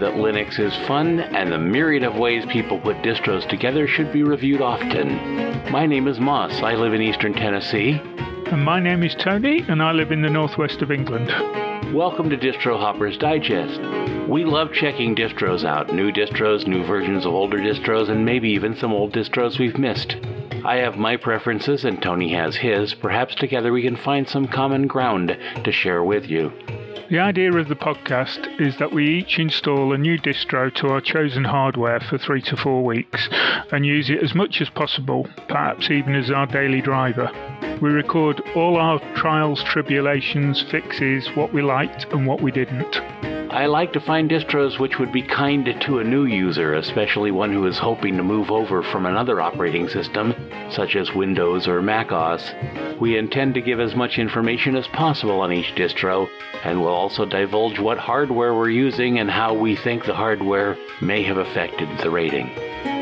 That Linux is fun and the myriad of ways people put distros together should be reviewed often. My name is Moss. I live in eastern Tennessee. And my name is Tony, and I live in the northwest of England. Welcome to Distro Hoppers Digest. We love checking distros out new distros, new versions of older distros, and maybe even some old distros we've missed. I have my preferences and Tony has his. Perhaps together we can find some common ground to share with you. The idea of the podcast is that we each install a new distro to our chosen hardware for three to four weeks and use it as much as possible, perhaps even as our daily driver. We record all our trials, tribulations, fixes, what we liked and what we didn't. I like to find distros which would be kind to a new user, especially one who is hoping to move over from another operating system, such as Windows or Mac OS. We intend to give as much information as possible on each distro, and we'll also divulge what hardware we're using and how we think the hardware may have affected the rating.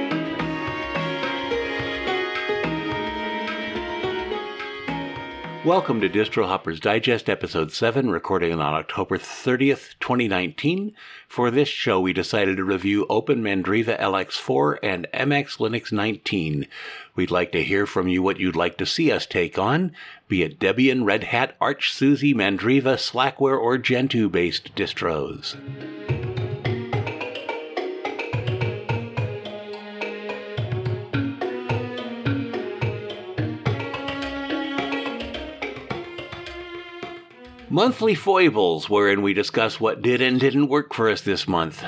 Welcome to Distro Hoppers Digest, Episode 7, recording on October 30th, 2019. For this show, we decided to review Open Mandriva LX4 and MX Linux 19. We'd like to hear from you what you'd like to see us take on, be it Debian, Red Hat, Arch, SUSE, Mandriva, Slackware, or Gentoo based distros. Monthly Foibles, wherein we discuss what did and didn't work for us this month.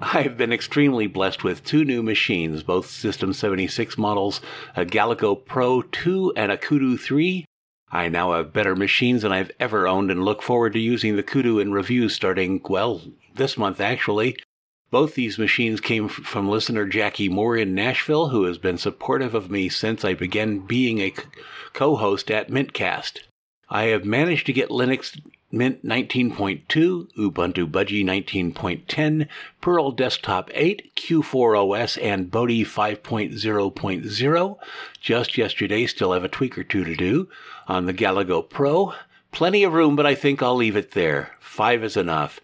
I've been extremely blessed with two new machines, both System 76 models, a Galago Pro 2 and a Kudu 3. I now have better machines than I've ever owned and look forward to using the Kudu in reviews starting, well, this month actually. Both these machines came from listener Jackie Moore in Nashville, who has been supportive of me since I began being a co host at Mintcast. I have managed to get Linux Mint 19.2, Ubuntu Budgie 19.10, Pearl Desktop 8, Q4OS, and Bodhi 5.0.0. Just yesterday, still have a tweak or two to do on the Galago Pro. Plenty of room, but I think I'll leave it there. Five is enough.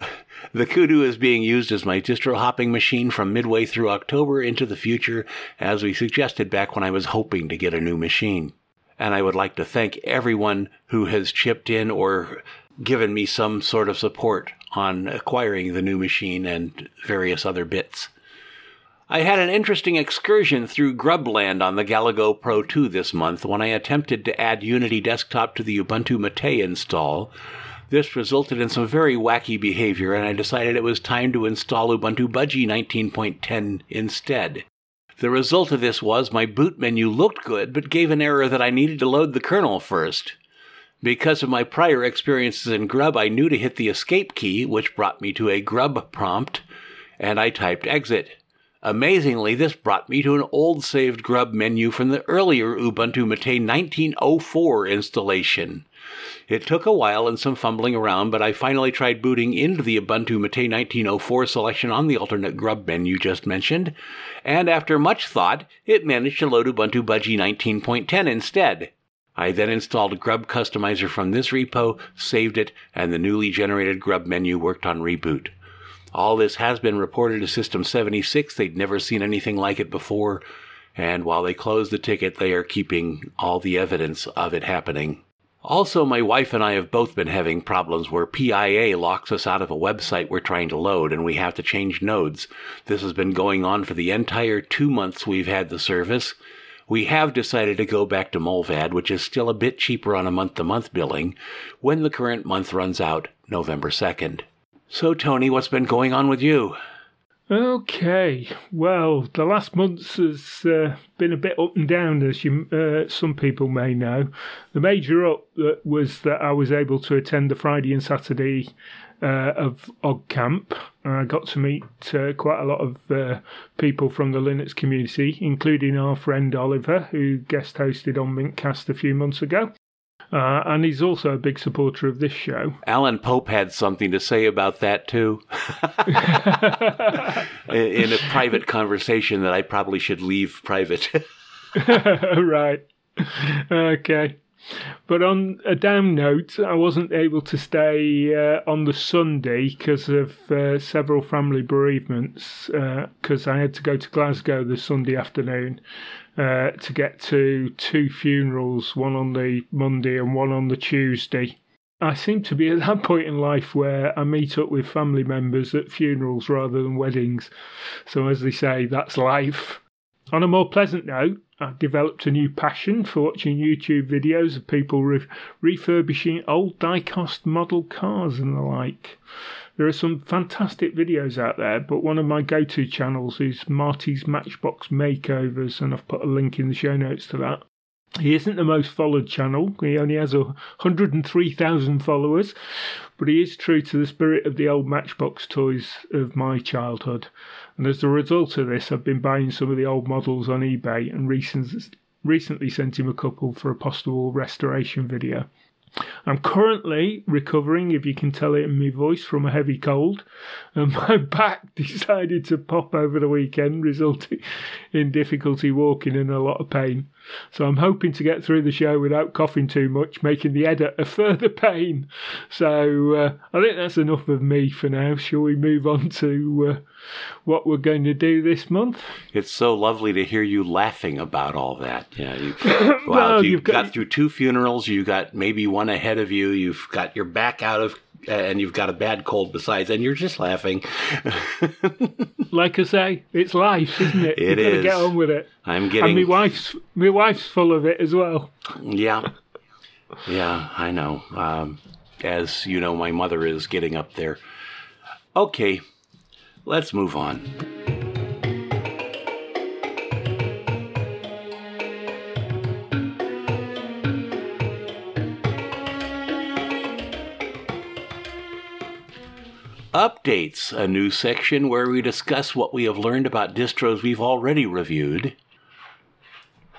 The Kudu is being used as my distro hopping machine from midway through October into the future, as we suggested back when I was hoping to get a new machine and I would like to thank everyone who has chipped in or given me some sort of support on acquiring the new machine and various other bits. I had an interesting excursion through Grubland on the Galago Pro 2 this month when I attempted to add Unity Desktop to the Ubuntu Mate install. This resulted in some very wacky behavior, and I decided it was time to install Ubuntu Budgie 19.10 instead. The result of this was my boot menu looked good, but gave an error that I needed to load the kernel first. Because of my prior experiences in Grub, I knew to hit the escape key, which brought me to a Grub prompt, and I typed exit. Amazingly, this brought me to an old saved Grub menu from the earlier Ubuntu Mate 1904 installation. It took a while and some fumbling around, but I finally tried booting into the Ubuntu Mate 1904 selection on the alternate grub menu just mentioned, and after much thought, it managed to load Ubuntu Budgie 19.10 instead. I then installed a Grub Customizer from this repo, saved it, and the newly generated grub menu worked on reboot. All this has been reported to System 76. They'd never seen anything like it before, and while they closed the ticket, they are keeping all the evidence of it happening. Also, my wife and I have both been having problems where PIA locks us out of a website we're trying to load and we have to change nodes. This has been going on for the entire two months we've had the service. We have decided to go back to Mullvad, which is still a bit cheaper on a month to month billing, when the current month runs out November 2nd. So, Tony, what's been going on with you? Okay, well, the last month has uh, been a bit up and down, as you, uh, some people may know. The major up was that I was able to attend the Friday and Saturday uh, of OggCamp. I got to meet uh, quite a lot of uh, people from the Linux community, including our friend Oliver, who guest hosted on Mintcast a few months ago. Uh, and he's also a big supporter of this show. Alan Pope had something to say about that too. in a private conversation that I probably should leave private. right. Okay. But on a down note, I wasn't able to stay uh, on the Sunday because of uh, several family bereavements. Because uh, I had to go to Glasgow the Sunday afternoon uh, to get to two funerals, one on the Monday and one on the Tuesday. I seem to be at that point in life where I meet up with family members at funerals rather than weddings. So, as they say, that's life. On a more pleasant note, I've developed a new passion for watching YouTube videos of people re- refurbishing old die-cast model cars and the like. There are some fantastic videos out there, but one of my go-to channels is Marty's Matchbox Makeovers, and I've put a link in the show notes to that. He isn't the most followed channel. He only has 103,000 followers, but he is true to the spirit of the old Matchbox toys of my childhood. And as a result of this, I've been buying some of the old models on eBay and recently sent him a couple for a possible restoration video. I'm currently recovering, if you can tell it in my voice, from a heavy cold, and my back decided to pop over the weekend, resulting in difficulty walking and a lot of pain. So I'm hoping to get through the show without coughing too much, making the edit a further pain. So uh, I think that's enough of me for now. Shall we move on to uh, what we're going to do this month? It's so lovely to hear you laughing about all that. Yeah, you, well, well, you got, got through two funerals. You got maybe one ahead of you. You've got your back out of and you've got a bad cold besides, and you're just laughing. like I say, it's life, isn't it? It is. Get on with it. I'm getting. And my wife's my wife's full of it as well. Yeah, yeah, I know. Um, as you know, my mother is getting up there. Okay, let's move on. Updates, a new section where we discuss what we have learned about distros we've already reviewed.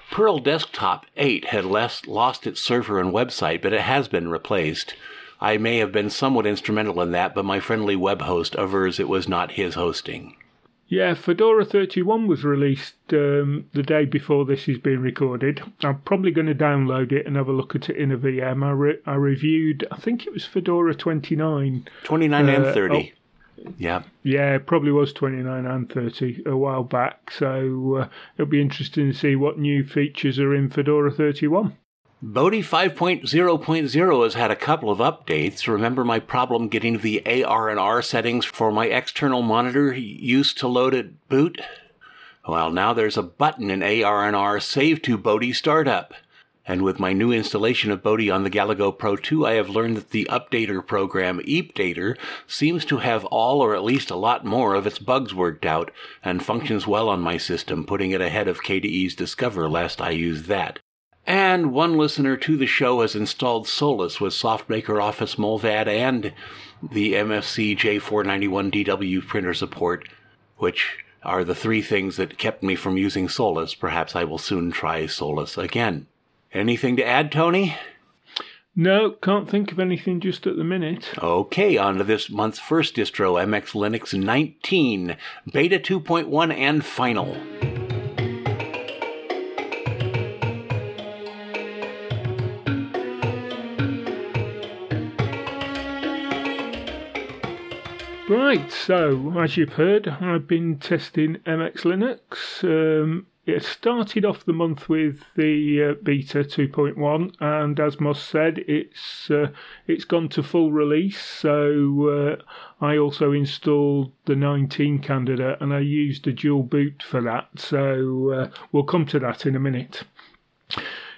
Pearl Desktop 8 had less, lost its server and website, but it has been replaced. I may have been somewhat instrumental in that, but my friendly web host avers it was not his hosting. Yeah, Fedora 31 was released um, the day before this is being recorded. I'm probably going to download it and have a look at it in a VM. I, re- I reviewed, I think it was Fedora 29. 29 uh, and 30. Oh, yeah. Yeah, it probably was 29 and 30 a while back. So uh, it'll be interesting to see what new features are in Fedora 31. Bodhi 5.0.0 has had a couple of updates. Remember my problem getting the ARandR settings for my external monitor used to load at boot? Well, now there's a button in ARandR Save to Bodhi Startup. And with my new installation of Bodhi on the Galago Pro 2, I have learned that the updater program EepDater seems to have all or at least a lot more of its bugs worked out and functions well on my system, putting it ahead of KDE's Discover last I used that. And one listener to the show has installed Solus with SoftMaker Office Mullvad and the MFC J491DW printer support, which are the three things that kept me from using Solus. Perhaps I will soon try Solus again. Anything to add, Tony? No, can't think of anything just at the minute. Okay, on to this month's first distro, MX Linux 19, Beta 2.1 and final. Right, so as you've heard, I've been testing MX Linux. Um, it started off the month with the uh, beta 2.1, and as Moss said, it's uh, it's gone to full release. So uh, I also installed the 19 candidate, and I used a dual boot for that. So uh, we'll come to that in a minute.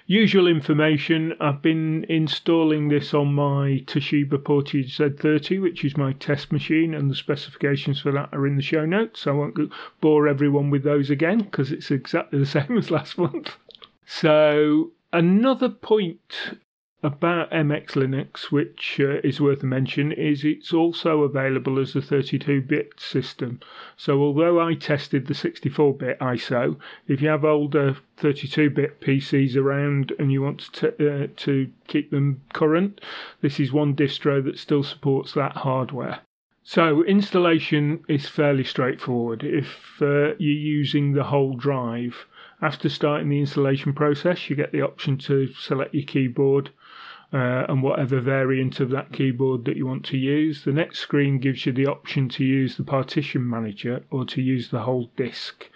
Usual information, I've been installing this on my Toshiba Portage Z30, which is my test machine, and the specifications for that are in the show notes. I won't bore everyone with those again because it's exactly the same as last month. So, another point about MX Linux, which uh, is worth a mention, is it's also available as a 32 bit system. So, although I tested the 64 bit ISO, if you have older 32 bit PCs around and you want to, t- uh, to keep them current, this is one distro that still supports that hardware. So, installation is fairly straightforward. If uh, you're using the whole drive, After starting the installation process, you get the option to select your keyboard uh, and whatever variant of that keyboard that you want to use. The next screen gives you the option to use the partition manager or to use the whole disk.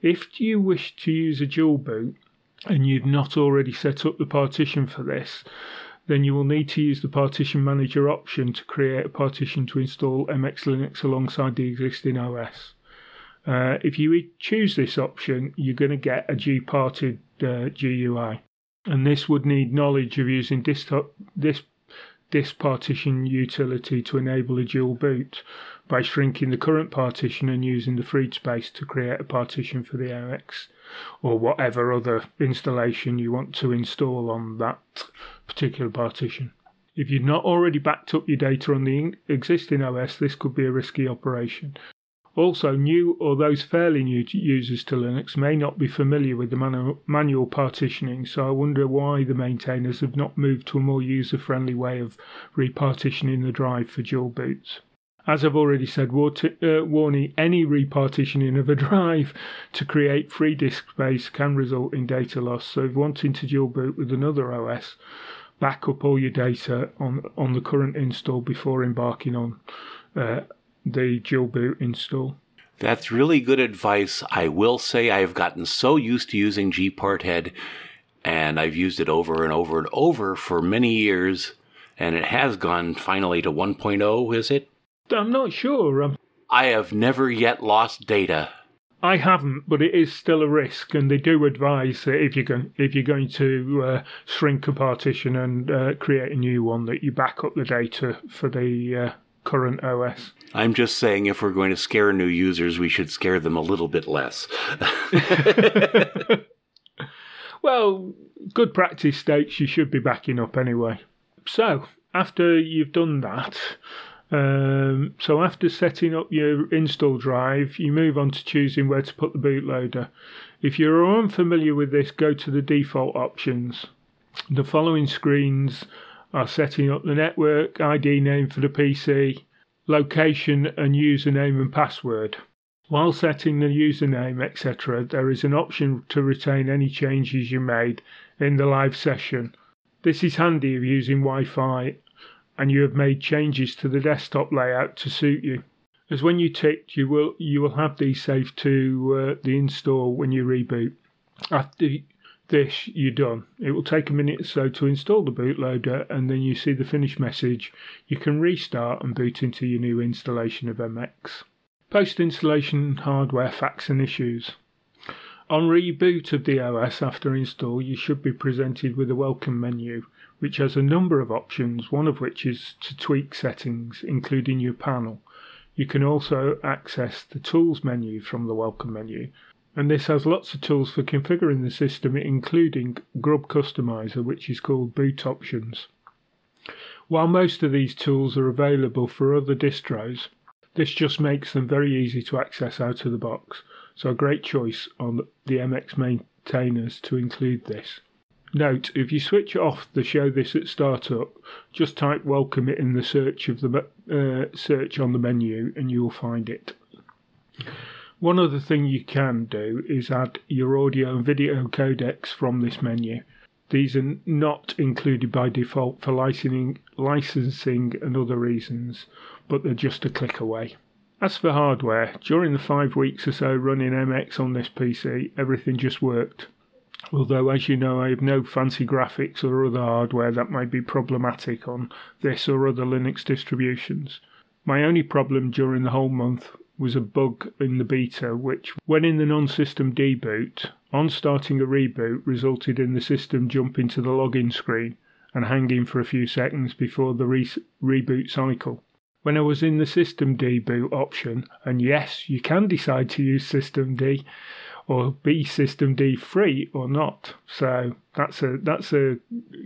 If you wish to use a dual boot and you've not already set up the partition for this, then you will need to use the partition manager option to create a partition to install MX Linux alongside the existing OS. Uh, if you choose this option, you're going to get a gparted uh, GUI and this would need knowledge of using disk partition utility to enable a dual boot by shrinking the current partition and using the freed space to create a partition for the MX or whatever other installation you want to install on that particular partition. If you've not already backed up your data on the existing OS, this could be a risky operation. Also, new or those fairly new users to Linux may not be familiar with the manu- manual partitioning, so I wonder why the maintainers have not moved to a more user friendly way of repartitioning the drive for dual boots. As I've already said, uh, warning any repartitioning of a drive to create free disk space can result in data loss. So, if wanting to dual boot with another OS, back up all your data on, on the current install before embarking on uh, the dual boot install. That's really good advice. I will say I've gotten so used to using gparted and I've used it over and over and over for many years and it has gone finally to 1.0, is it? I'm not sure. I'm... I have never yet lost data. I haven't, but it is still a risk, and they do advise that if you're going if you're going to uh, shrink a partition and uh, create a new one, that you back up the data for the uh, current OS. I'm just saying if we're going to scare new users, we should scare them a little bit less. well, good practice states you should be backing up anyway. So, after you've done that, um, so after setting up your install drive, you move on to choosing where to put the bootloader. If you're unfamiliar with this, go to the default options. The following screens are setting up the network ID name for the PC, location and username and password. While setting the username, etc., there is an option to retain any changes you made in the live session. This is handy if using Wi Fi and you have made changes to the desktop layout to suit you. As when you ticked, you will you will have these saved to uh, the install when you reboot. After this, you're done. It will take a minute or so to install the bootloader, and then you see the finish message. You can restart and boot into your new installation of MX. Post installation hardware facts and issues. On reboot of the OS after install, you should be presented with a welcome menu, which has a number of options, one of which is to tweak settings, including your panel. You can also access the Tools menu from the Welcome menu, and this has lots of tools for configuring the system, including Grub Customizer, which is called Boot Options. While most of these tools are available for other distros, this just makes them very easy to access out of the box, so a great choice on the MX maintainers to include this. Note, if you switch off the show this at startup, just type welcome it in the search of the uh, search on the menu and you'll find it. One other thing you can do is add your audio and video codecs from this menu. These are not included by default for licensing, licensing and other reasons, but they're just a click away. As for hardware, during the five weeks or so running MX on this PC, everything just worked although as you know I have no fancy graphics or other hardware that might be problematic on this or other Linux distributions. My only problem during the whole month was a bug in the beta which, when in the non-systemd boot, on starting a reboot resulted in the system jumping to the login screen and hanging for a few seconds before the re- reboot cycle. When I was in the systemd boot option, and yes, you can decide to use system D, or be System D free or not. So that's a that's a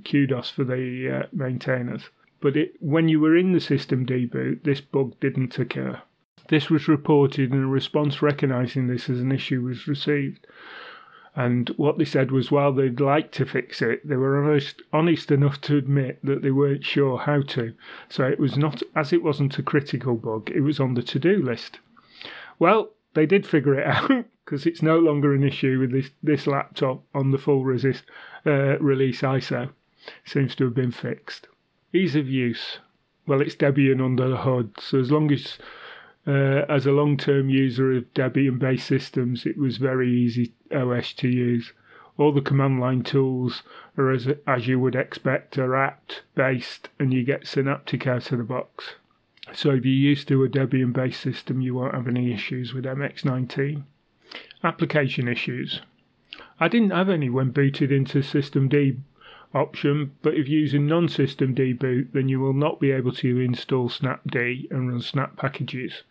kudos for the uh, maintainers. But it, when you were in the System D boot, this bug didn't occur. This was reported, and a response recognising this as an issue was received. And what they said was, while they'd like to fix it, they were honest, honest enough to admit that they weren't sure how to. So it was not, as it wasn't a critical bug, it was on the to do list. Well, they did figure it out because it's no longer an issue with this, this laptop on the full resist, uh, release ISO. Seems to have been fixed. Ease of use. Well, it's Debian under the hood, so as long as uh, as a long-term user of Debian-based systems, it was very easy OS to use. All the command line tools are as as you would expect are apt-based, and you get Synaptic out of the box. So if you're used to a Debian-based system, you won't have any issues with MX19. Application issues. I didn't have any when booted into systemd option, but if using non-systemd boot, then you will not be able to install snapd and run snap packages.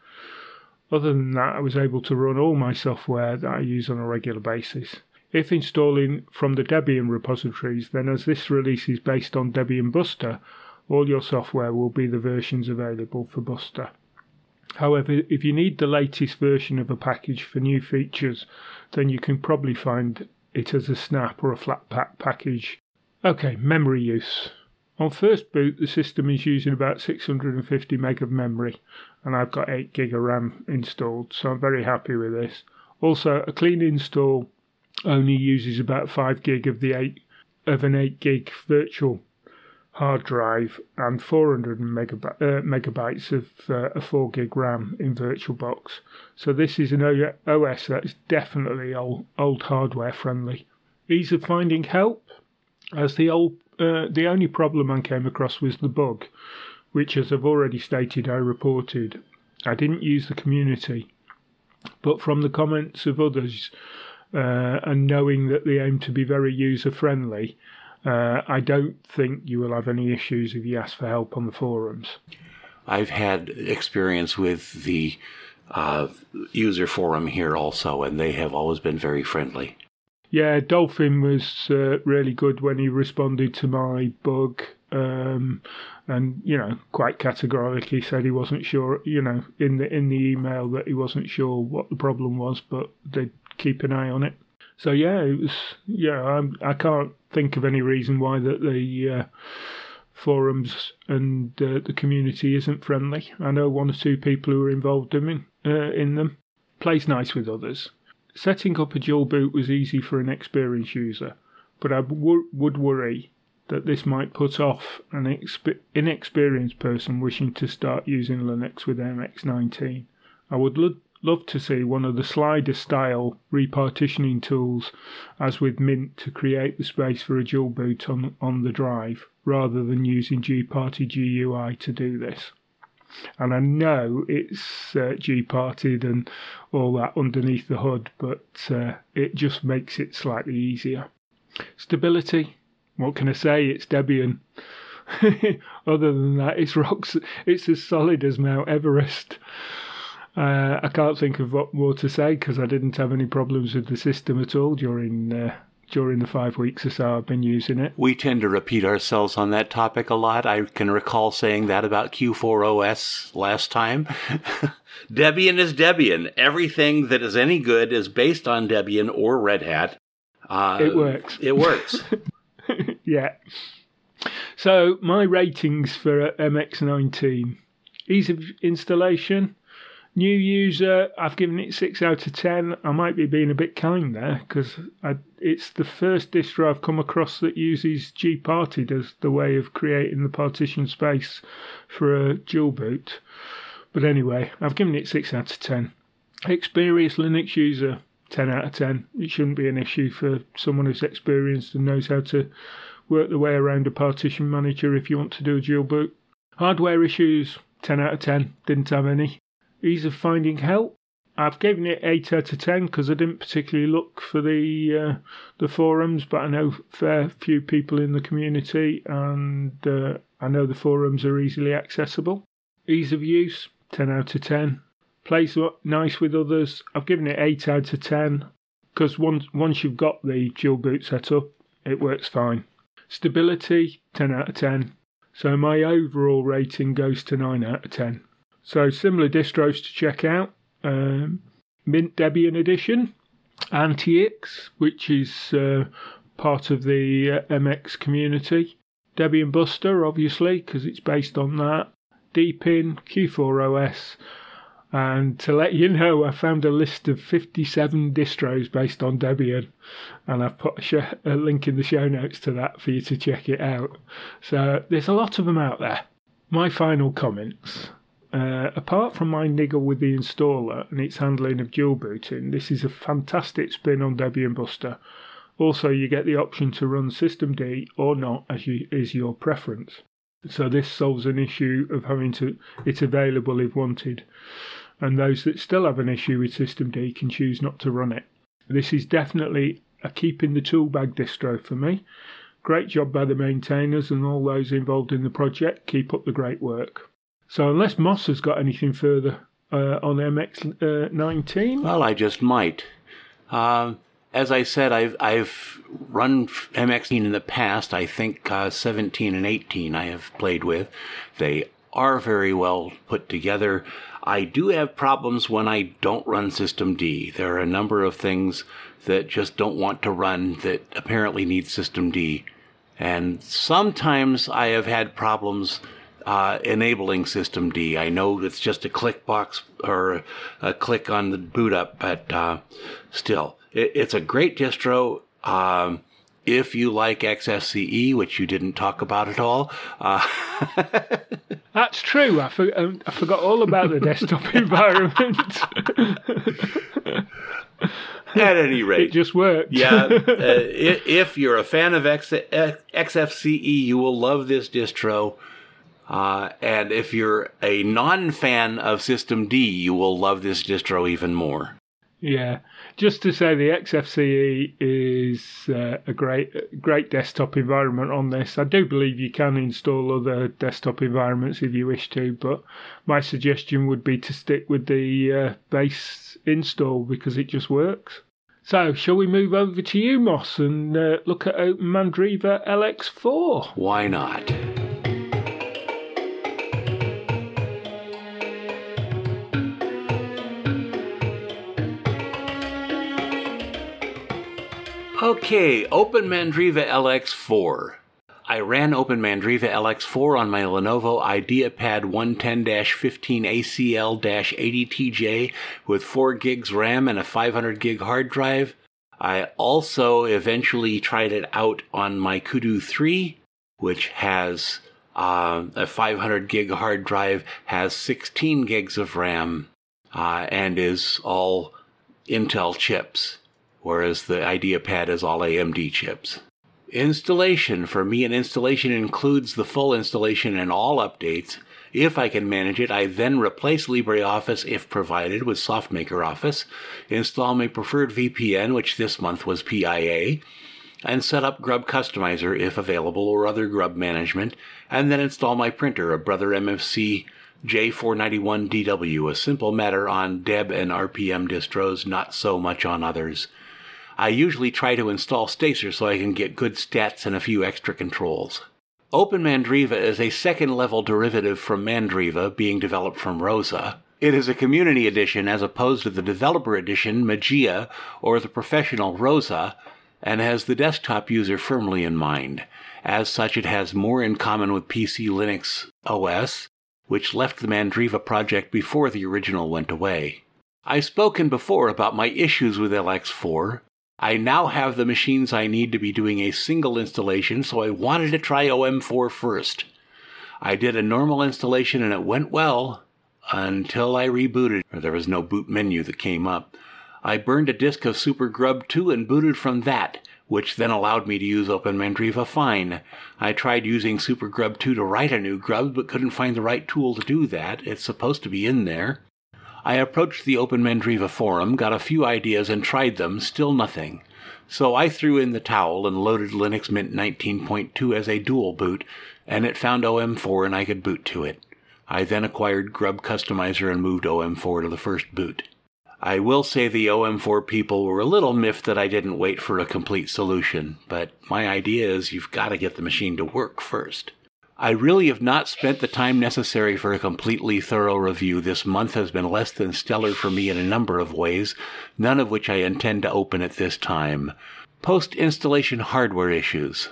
Other than that, I was able to run all my software that I use on a regular basis. If installing from the Debian repositories, then as this release is based on Debian Buster, all your software will be the versions available for Buster. However, if you need the latest version of a package for new features, then you can probably find it as a snap or a flatpak package. Okay, memory use. On first boot, the system is using about 650 meg of memory, and I've got 8 gig of RAM installed, so I'm very happy with this. Also, a clean install only uses about 5 gig of the 8 of an 8 gig virtual hard drive and 400 megab- uh, megabytes of uh, a 4 gig RAM in VirtualBox. So this is an OS that is definitely old, old hardware friendly. Ease of finding help, as the old uh, the only problem I came across was the bug, which, as I've already stated, I reported. I didn't use the community, but from the comments of others uh, and knowing that they aim to be very user friendly, uh, I don't think you will have any issues if you ask for help on the forums. I've had experience with the uh, user forum here also, and they have always been very friendly. Yeah, Dolphin was uh, really good when he responded to my bug. Um, and you know, quite categorically said he wasn't sure. You know, in the in the email that he wasn't sure what the problem was, but they'd keep an eye on it. So yeah, it was. Yeah, I'm, I can't think of any reason why that the uh, forums and uh, the community isn't friendly. I know one or two people who are involved in uh, in them. Plays nice with others. Setting up a dual boot was easy for an experienced user, but I w- would worry that this might put off an exp- inexperienced person wishing to start using Linux with MX19. I would lo- love to see one of the slider style repartitioning tools, as with Mint, to create the space for a dual boot on, on the drive, rather than using gparted GUI to do this. And I know it's uh, gparted and all that underneath the hood, but uh, it just makes it slightly easier. Stability, what can I say? It's Debian. Other than that, it's rocks. It's as solid as Mount Everest. Uh, I can't think of what more to say because I didn't have any problems with the system at all during uh, during the five weeks or so I've been using it. We tend to repeat ourselves on that topic a lot. I can recall saying that about Q4 OS last time. Debian is Debian. Everything that is any good is based on Debian or Red Hat. Uh, it works. It works. yeah. So my ratings for MX19: ease of installation, New user, I've given it 6 out of 10. I might be being a bit kind there because it's the first distro I've come across that uses gparted as the way of creating the partition space for a dual boot. But anyway, I've given it 6 out of 10. Experienced Linux user, 10 out of 10. It shouldn't be an issue for someone who's experienced and knows how to work the way around a partition manager if you want to do a dual boot. Hardware issues, 10 out of 10. Didn't have any ease of finding help. I've given it eight out of ten because I didn't particularly look for the uh, the forums, but I know fair few people in the community, and uh, I know the forums are easily accessible. Ease of use, ten out of ten. Plays nice with others. I've given it eight out of ten because once once you've got the dual boot set up, it works fine. Stability, ten out of ten. So my overall rating goes to nine out of ten. So similar distros to check out. Um, Mint Debian Edition, Antix, which is uh, part of the uh, MX community. Debian Buster, obviously, because it's based on that. Deepin, Q4OS, And to let you know, I found a list of 57 distros based on Debian, and I've put a, sh- a, link in the show notes to that for you to check it out. So there's a lot of them out there. My final comments. Uh, apart from my niggle with the installer and its handling of dual booting, this is a fantastic spin on Debian Buster. Also, you get the option to run systemd or not as you, is your preference. So this solves an issue of having to it available if wanted, and those that still have an issue with systemd can choose not to run it. This is definitely a keep in the tool bag distro for me. Great job by the maintainers and all those involved in the project. Keep up the great work. So unless Moss has got anything further uh, on MX19, uh, well, I just might. Um, as I said, I've I've run MX in the past. I think uh, 17 and 18 I have played with. They are very well put together. I do have problems when I don't run systemd. There are a number of things that just don't want to run that apparently need systemd. And sometimes I have had problems uh, enabling systemd. I know it's just a click box or a click on the boot up, but uh, still, it, it's a great distro. Um, if you like XFCE, which you didn't talk about at all. Uh, That's true. I, for, um, I forgot all about the desktop environment. At any rate, it just worked. yeah. Uh, if you're a fan of X, XFCE, you will love this distro. Uh, and if you're a non fan of systemd, you will love this distro even more. Yeah, just to say the XFCE is uh, a great, great desktop environment on this. I do believe you can install other desktop environments if you wish to, but my suggestion would be to stick with the uh, base install because it just works. So, shall we move over to you, Moss, and uh, look at Open Mandriva LX4? Why not? Okay, Open Mandriva LX4. I ran Open Mandriva LX4 on my Lenovo IdeaPad 110-15ACL-80TJ with 4 gigs RAM and a 500 gig hard drive. I also eventually tried it out on my Kudu 3, which has uh, a 500 gig hard drive, has 16 gigs of RAM, uh, and is all Intel chips whereas the IdeaPad is all AMD chips. Installation. For me, an installation includes the full installation and all updates. If I can manage it, I then replace LibreOffice if provided with SoftMaker Office, install my preferred VPN, which this month was PIA, and set up Grub Customizer if available or other Grub management, and then install my printer, a Brother MFC J491DW, a simple matter on Deb and RPM distros, not so much on others. I usually try to install Stacer so I can get good stats and a few extra controls. Open Mandriva is a second level derivative from Mandriva being developed from Rosa. It is a community edition as opposed to the developer edition Mageia, or the professional Rosa and has the desktop user firmly in mind. As such, it has more in common with PC Linux OS, which left the Mandriva project before the original went away. I've spoken before about my issues with LX4, I now have the machines I need to be doing a single installation, so I wanted to try OM4 first. I did a normal installation and it went well until I rebooted. There was no boot menu that came up. I burned a disk of Super Grub 2 and booted from that, which then allowed me to use OpenMandriva fine. I tried using Super Grub 2 to write a new grub, but couldn't find the right tool to do that. It's supposed to be in there. I approached the Open Mandriva forum, got a few ideas, and tried them, still nothing. So I threw in the towel and loaded Linux Mint 19.2 as a dual boot, and it found OM4 and I could boot to it. I then acquired Grub Customizer and moved OM4 to the first boot. I will say the OM4 people were a little miffed that I didn't wait for a complete solution, but my idea is you've got to get the machine to work first. I really have not spent the time necessary for a completely thorough review. This month has been less than stellar for me in a number of ways, none of which I intend to open at this time. Post installation hardware issues.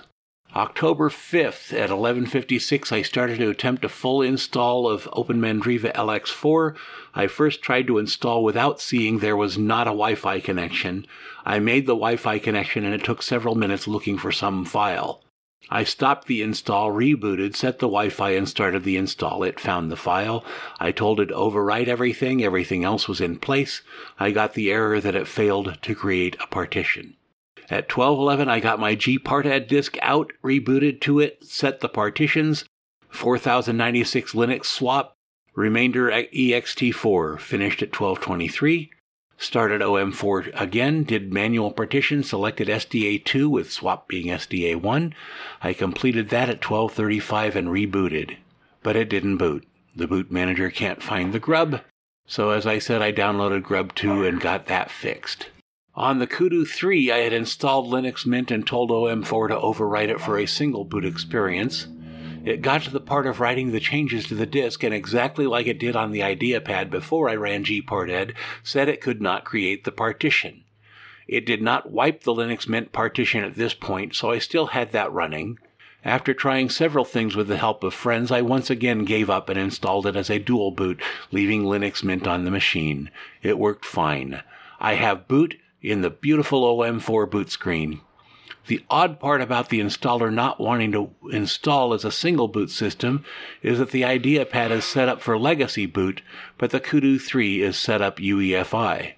October 5th at 11:56 I started to attempt a full install of OpenMandriva LX4. I first tried to install without seeing there was not a Wi-Fi connection. I made the Wi-Fi connection and it took several minutes looking for some file. I stopped the install, rebooted, set the Wi-Fi and started the install. It found the file. I told it overwrite everything. Everything else was in place. I got the error that it failed to create a partition. At 1211, I got my gparted disk out, rebooted to it, set the partitions, 4096 Linux swap, remainder ext4, finished at 1223. Started OM4 again, did manual partition, selected SDA2 with swap being SDA1. I completed that at 1235 and rebooted. But it didn't boot. The boot manager can't find the grub. So as I said, I downloaded grub 2 and got that fixed. On the Kudu 3, I had installed Linux Mint and told OM4 to overwrite it for a single boot experience. It got to the part of writing the changes to the disk, and exactly like it did on the IdeaPad before I ran gparted, said it could not create the partition. It did not wipe the Linux Mint partition at this point, so I still had that running. After trying several things with the help of friends, I once again gave up and installed it as a dual boot, leaving Linux Mint on the machine. It worked fine. I have boot in the beautiful OM4 boot screen. The odd part about the installer not wanting to install as a single boot system is that the IdeaPad is set up for legacy boot, but the Kudu 3 is set up UEFI.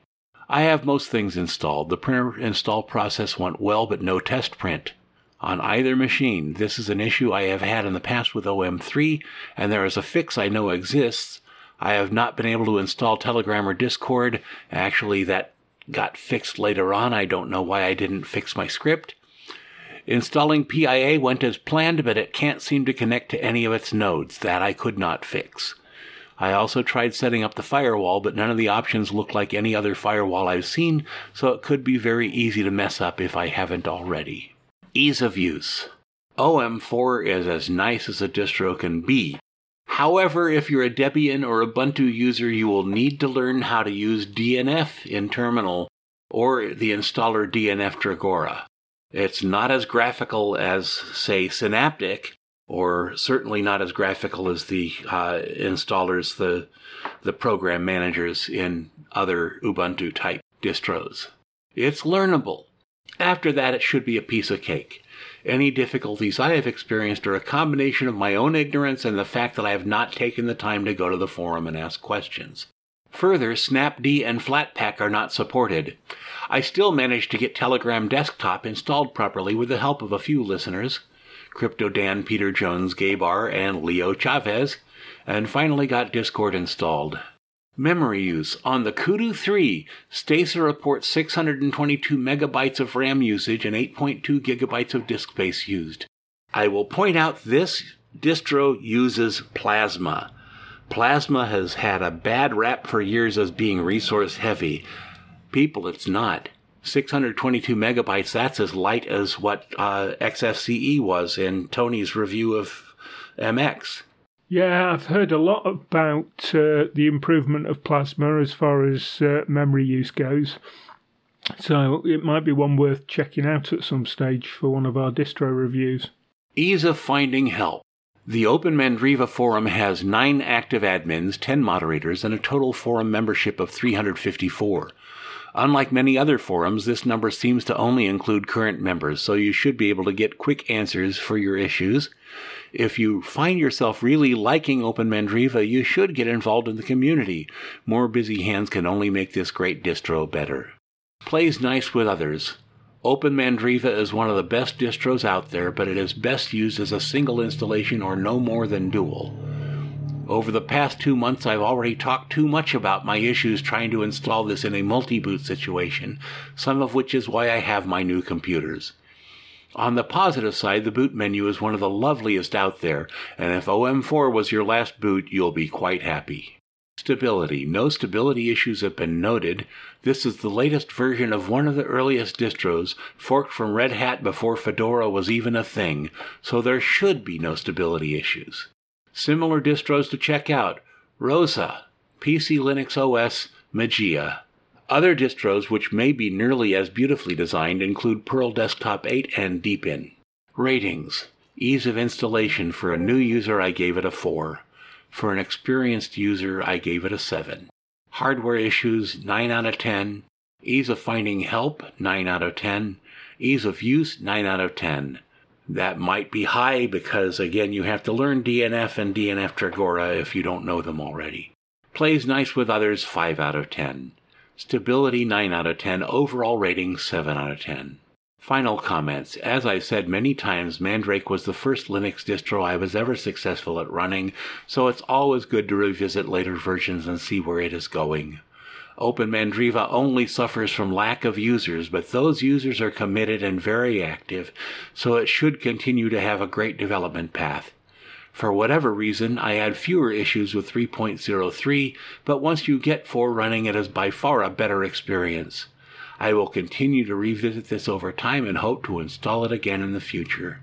I have most things installed. The printer install process went well, but no test print. On either machine, this is an issue I have had in the past with OM3, and there is a fix I know exists. I have not been able to install Telegram or Discord. Actually, that got fixed later on. I don't know why I didn't fix my script. Installing PIA went as planned, but it can't seem to connect to any of its nodes. That I could not fix. I also tried setting up the firewall, but none of the options look like any other firewall I've seen, so it could be very easy to mess up if I haven't already. Ease of use. OM4 is as nice as a distro can be. However, if you're a Debian or Ubuntu user, you will need to learn how to use DNF in terminal or the installer dnfdragora. It's not as graphical as, say, Synaptic, or certainly not as graphical as the uh, installers, the the program managers in other Ubuntu type distros. It's learnable. After that, it should be a piece of cake. Any difficulties I have experienced are a combination of my own ignorance and the fact that I have not taken the time to go to the forum and ask questions. Further, Snapd and Flatpak are not supported. I still managed to get Telegram Desktop installed properly with the help of a few listeners Crypto Dan, Peter Jones, Gabar, and Leo Chavez, and finally got Discord installed. Memory use. On the Kudu 3, Stacer reports 622 megabytes of RAM usage and 8.2 gigabytes of disk space used. I will point out this distro uses Plasma. Plasma has had a bad rap for years as being resource heavy. People, it's not. 622 megabytes, that's as light as what uh, XFCE was in Tony's review of MX. Yeah, I've heard a lot about uh, the improvement of plasma as far as uh, memory use goes. So it might be one worth checking out at some stage for one of our distro reviews. Ease of finding help. The Open Mandriva forum has nine active admins, 10 moderators, and a total forum membership of 354. Unlike many other forums, this number seems to only include current members, so you should be able to get quick answers for your issues. If you find yourself really liking Open Mandriva, you should get involved in the community. More busy hands can only make this great distro better. Plays nice with others. Open Mandriva is one of the best distros out there, but it is best used as a single installation or no more than dual. Over the past two months, I've already talked too much about my issues trying to install this in a multi boot situation, some of which is why I have my new computers. On the positive side, the boot menu is one of the loveliest out there, and if OM4 was your last boot, you'll be quite happy. Stability. No stability issues have been noted. This is the latest version of one of the earliest distros, forked from Red Hat before Fedora was even a thing, so there should be no stability issues. Similar distros to check out Rosa, PC Linux OS, Mageia. Other distros which may be nearly as beautifully designed include Pearl Desktop 8 and Deepin. Ratings. Ease of installation for a new user, I gave it a 4. For an experienced user, I gave it a 7. Hardware issues, 9 out of 10. Ease of finding help, 9 out of 10. Ease of use, 9 out of 10. That might be high because, again, you have to learn DNF and dnfdragora if you don't know them already. Plays nice with others, 5 out of 10. Stability, 9 out of 10. Overall rating, 7 out of 10. Final comments. As I've said many times, Mandrake was the first Linux distro I was ever successful at running, so it's always good to revisit later versions and see where it is going. OpenMandriva only suffers from lack of users, but those users are committed and very active, so it should continue to have a great development path. For whatever reason, I had fewer issues with 3.03, but once you get 4 running, it is by far a better experience. I will continue to revisit this over time and hope to install it again in the future.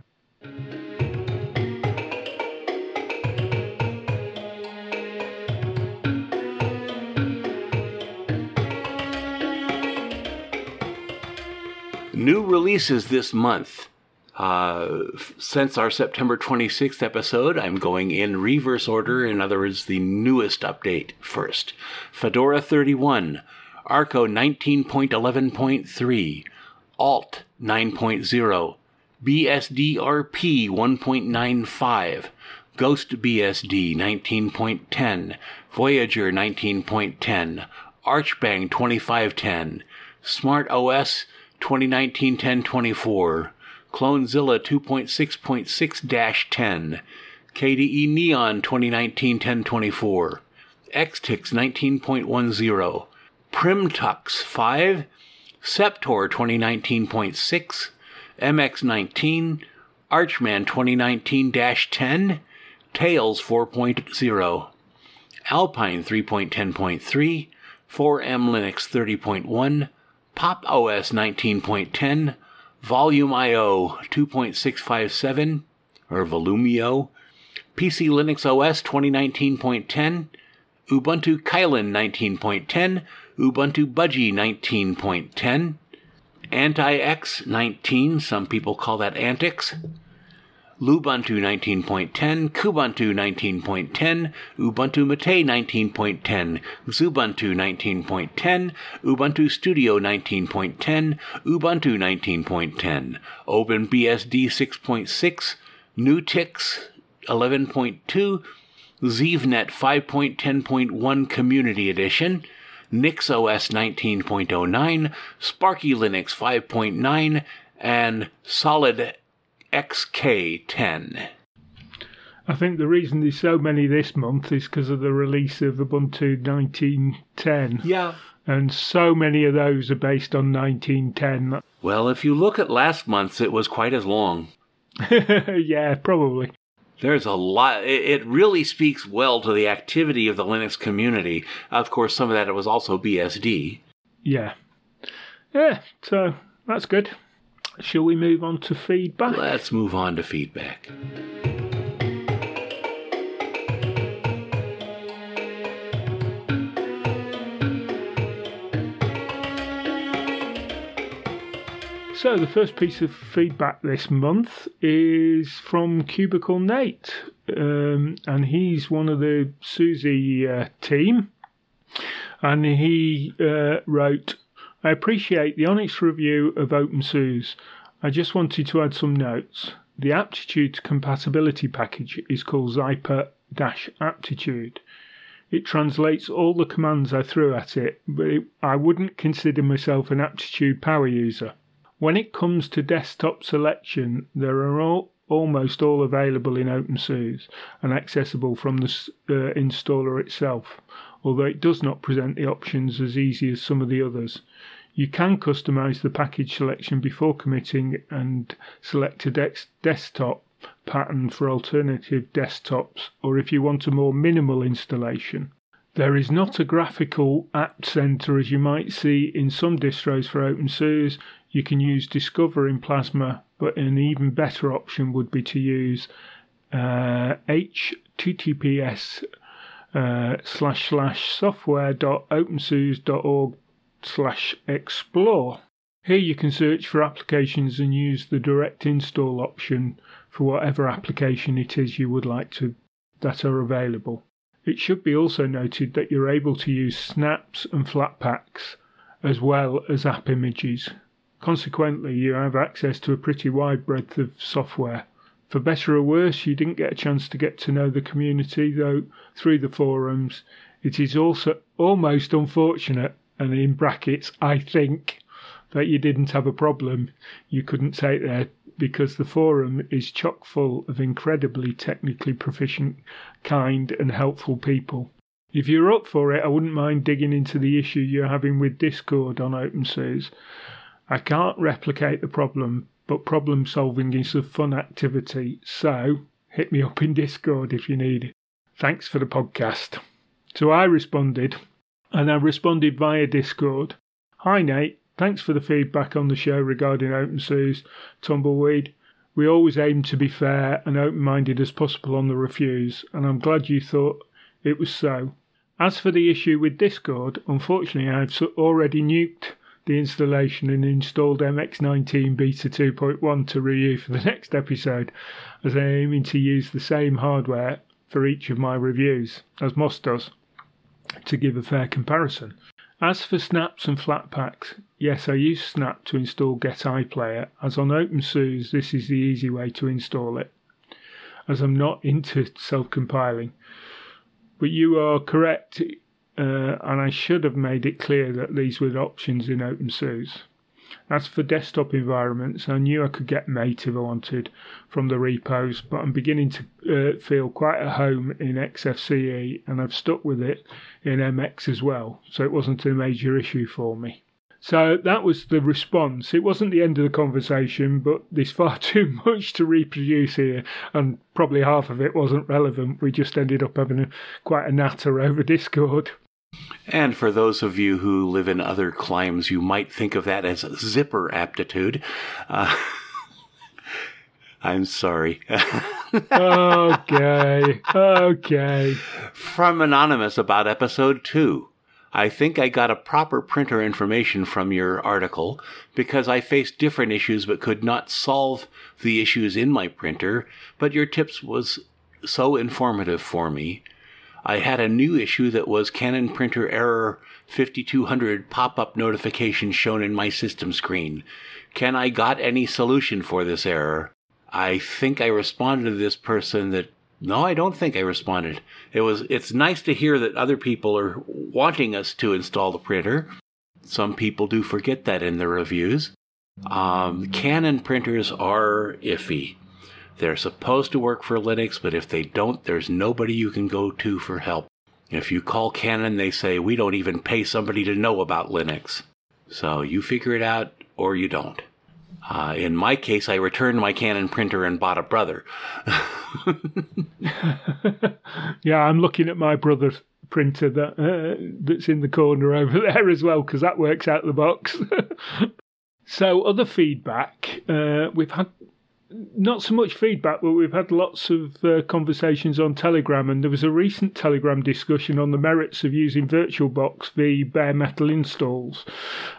New releases this month. Uh, since our September 26th episode, I'm going in reverse order. In other words, the newest update first. Fedora 31, Arco 19.11.3, Alt 9.0, BSDRP 1.95, Ghost BSD 19.10, Voyager 19.10, Archbang 2510, Smart OS 2019-1024, Clonezilla 2.6.6-10, KDE Neon 2019-1024, Xtix 19.10, Primtux 5, Septor 2019.6, MX19, Archman 2019-10, Tails 4.0, Alpine 3.10.3, 4M Linux 30.1, Pop OS 19.10, Volume IO 2.657, or Volumio, PC Linux OS 2019.10, Ubuntu Kylin 19.10, Ubuntu Budgie 19.10, Anti-X 19, some people call that Antix, Lubuntu 19.10, Kubuntu 19.10, Ubuntu Mate 19.10, Xubuntu 19.10, Ubuntu Studio 19.10, Ubuntu 19.10, OpenBSD 6.6, NuTyX 11.2, ZeveNet 5.10.1 Community Edition, NixOS 19.09, Sparky Linux 5.9, and Solid XK10. I think the reason there's so many this month is because of the release of Ubuntu 1910. Yeah. And so many of those are based on 1910. Well, if you look at last month's, it was quite as long. yeah, probably. There's a lot. It really speaks well to the activity of the Linux community. Of course, some of that it was also BSD. Yeah. Yeah, so that's good. Shall we move on to feedback? Let's move on to feedback. So, the first piece of feedback this month is from Cubicle Nate, um, and he's one of the SUSE uh, team. And he uh, wrote, I appreciate the honest review of OpenSUSE. I just wanted to add some notes. The aptitude compatibility package is called Zypper aptitude. It translates all the commands I threw at it, but it, I wouldn't consider myself an aptitude power user. When it comes to desktop selection, there are all, almost all available in OpenSUSE and accessible from the uh, installer itself, although it does not present the options as easy as some of the others. You can customize the package selection before committing and select a dex- desktop pattern for alternative desktops, or if you want a more minimal installation. There is not a graphical app center as you might see in some distros for OpenSUSE. You can use Discover in Plasma, but an even better option would be to use uh, https uh, slash slash software.opensuse.org slash explore. Here you can search for applications and use the direct install option for whatever application it is you would like to that are available. It should be also noted that you're able to use snaps and flatpaks as well as app images. Consequently, you have access to a pretty wide breadth of software. For better or worse, you didn't get a chance to get to know the community, though, through the forums. It is also almost unfortunate, and in brackets, I think, that you didn't have a problem you couldn't take there because the forum is chock full of incredibly technically proficient, kind, and helpful people. If you're up for it, I wouldn't mind digging into the issue you're having with Discord on OpenSUSE. I can't replicate the problem, but problem solving is a fun activity, so hit me up in Discord if you need it. Thanks for the podcast. So I responded, and I responded via Discord. Hi Nate, thanks for the feedback on the show regarding OpenSUSE Tumbleweed. We always aim to be fair and open minded as possible on the reviews, and I'm glad you thought it was so. As for the issue with Discord, unfortunately, I've already nuked the installation and installed MX19 Beta 2.1 to review for the next episode, as I'm aiming to use the same hardware for each of my reviews, as Moss does, to give a fair comparison. As for snaps and flatpaks, yes, I use Snap to install Get iPlayer, as on OpenSUSE this is the easy way to install it, as I'm not into self compiling. But you are correct uh, and I should have made it clear that these were the options in OpenSUSE. As for desktop environments, I knew I could get Mate if I wanted from the repos, but I'm beginning to uh, feel quite at home in XFCE and I've stuck with it in MX as well, so it wasn't a major issue for me. So that was the response. It wasn't the end of the conversation, but there's far too much to reproduce here, and probably half of it wasn't relevant. We just ended up having a, quite a natter over Discord. And for those of you who live in other climes, you might think of that as zipper aptitude. Uh, I'm sorry. okay. Okay. From Anonymous about episode two. I think I got a proper printer information from your article because I faced different issues but could not solve the issues in my printer, but your tips was so informative for me. I had a new issue that was Canon printer error 5200 pop-up notification shown in my system screen. Can I got any solution for this error? I think I responded to this person that no, I don't think I responded. It was it's nice to hear that other people are wanting us to install the printer. Some people do forget that in their reviews. Um, Canon printers are iffy. They're supposed to work for Linux, but if they don't, there's nobody you can go to for help. If you call Canon, they say, we don't even pay somebody to know about Linux. So you figure it out or you don't. Uh, in my case, I returned my Canon printer and bought a brother. yeah, I'm looking at my brother's printer that uh, that's in the corner over there as well because that works out of the box. so, other feedback uh, we've had not so much feedback, but we've had lots of uh, conversations on Telegram, and there was a recent Telegram discussion on the merits of using VirtualBox v bare metal installs,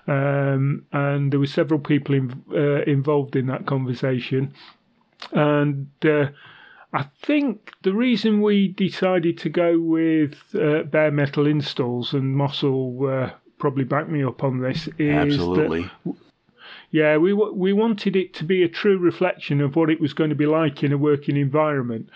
um, and there were several people in, uh, involved in that conversation, and. Uh, I think the reason we decided to go with uh, bare metal installs, and Moss will uh, probably back me up on this, is Absolutely. that yeah, we we wanted it to be a true reflection of what it was going to be like in a working environment.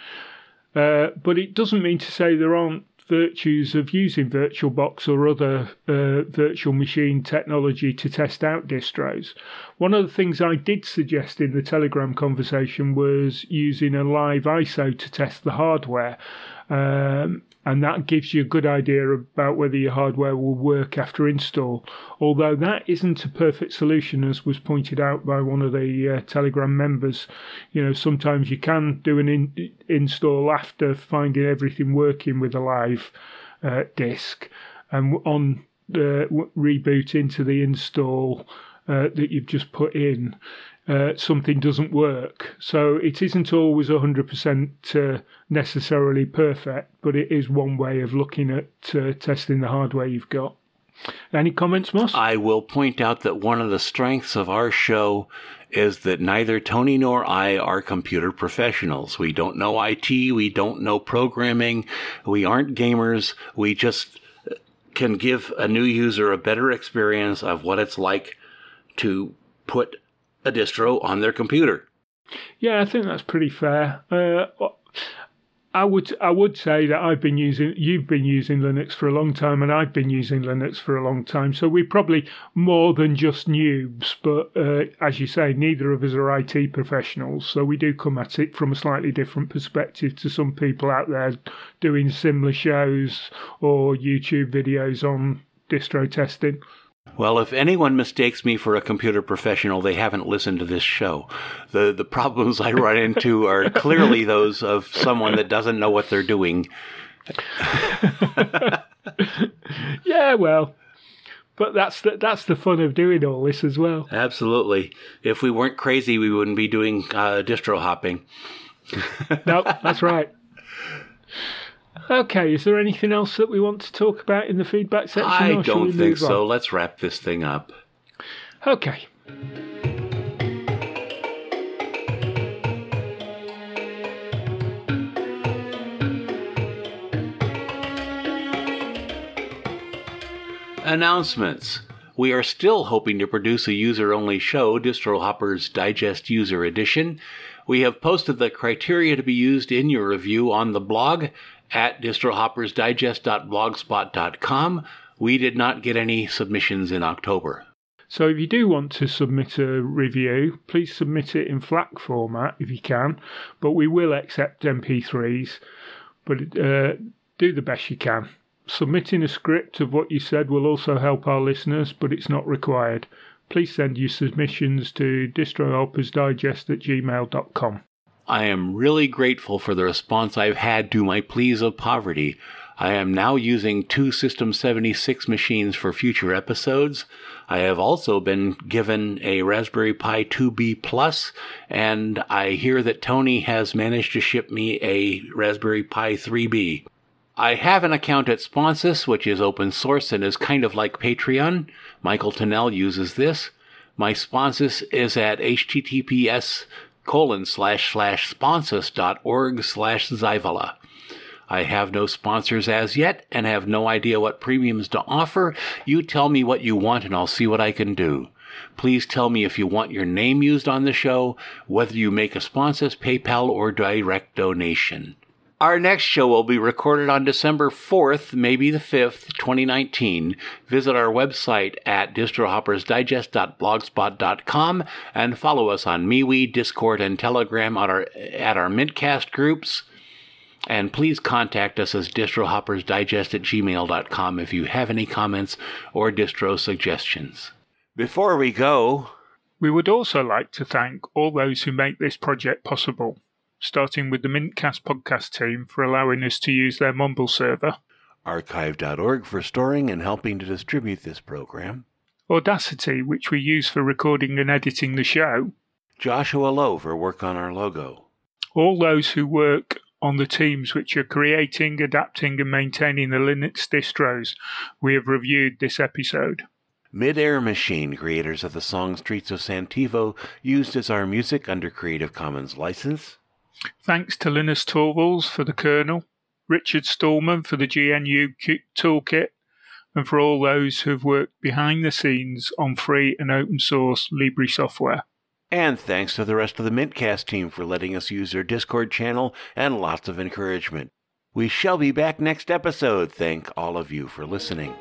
Uh, but it doesn't mean to say there aren't virtues of using VirtualBox or other uh, virtual machine technology to test out distros. One of the things I did suggest in the Telegram conversation was using a live ISO to test the hardware. Um, and that gives you a good idea about whether your hardware will work after install. Although that isn't a perfect solution, as was pointed out by one of the uh, Telegram members. You know, sometimes you can do an in- install after finding everything working with a live uh, disk, and on uh, reboot into the install uh, that you've just put in uh, something doesn't work. So it isn't always 100% uh, necessarily perfect, but it is one way of looking at uh, testing the hardware you've got. Any comments, Moss? I will point out that one of the strengths of our show is that neither Tony nor I are computer professionals. We don't know IT, we don't know programming, we aren't gamers, we just can give a new user a better experience of what it's like to put a distro on their computer. Yeah, I think that's pretty fair. Uh, I would I would say that I've been using you've been using Linux for a long time and I've been using Linux for a long time. So we're probably more than just noobs, but uh, as you say, neither of us are IT professionals. So we do come at it from a slightly different perspective to some people out there doing similar shows or YouTube videos on distro testing. Well, if anyone mistakes me for a computer professional, they haven't listened to this show. The the problems I run into are clearly those of someone that doesn't know what they're doing. yeah, well, but that's the, that's the fun of doing all this as well. Absolutely. If we weren't crazy, we wouldn't be doing uh, distro hopping. no, that's right. Okay, is there anything else that we want to talk about in the feedback section? I don't think so. On? Let's wrap this thing up. Okay. Announcements. We are still hoping to produce a user only show, Distro Hoppers Digest User Edition. We have posted the criteria to be used in your review on the blog at distrohoppersdigest.blogspot.com. We did not get any submissions in October. So if you do want to submit a review, please submit it in FLAC format if you can, but we will accept MP3s. But uh, do the best you can. Submitting a script of what you said will also help our listeners, but it's not required. Please send your submissions to distrohoppersdigest at gmail.com. I am really grateful for the response I've had to my pleas of poverty. I am now using two System 76 machines for future episodes. I have also been given a Raspberry Pi 2B Plus, and I hear that Tony has managed to ship me a Raspberry Pi 3B. I have an account at Sponsus, which is open source and is kind of like Patreon. Michael Tunnell uses this. My Sponsus is at https colon slash slash sponsors dot org slash Zyvala. I have no sponsors as yet and have no idea what premiums to offer. You tell me what you want and I'll see what I can do. Please tell me if you want your name used on the show, whether you make a sponsors, PayPal, or direct donation. Our next show will be recorded on December 4th, maybe the 5th, 2019. Visit our website at distrohoppersdigest.blogspot.com and follow us on MeWe, Discord, and Telegram at our, at our Mintcast groups. And please contact us as distrohoppersdigest at gmail.com if you have any comments or distro suggestions. Before we go, we would also like to thank all those who make this project possible starting with the Mintcast podcast team for allowing us to use their Mumble server, archive.org for storing and helping to distribute this program, Audacity, which we use for recording and editing the show, Joshua Lowe for work on our logo. All those who work on the teams which are creating, adapting, and maintaining the Linux distros we have reviewed this episode. Midair Machine, creators of the song Streets of Sant'Ivo, used as our music under Creative Commons license. Thanks to Linus Torvalds for the kernel, Richard Stallman for the GNU toolkit, and for all those who have worked behind the scenes on free and open source Libre software. And thanks to the rest of the Mintcast team for letting us use their Discord channel and lots of encouragement. We shall be back next episode. Thank all of you for listening.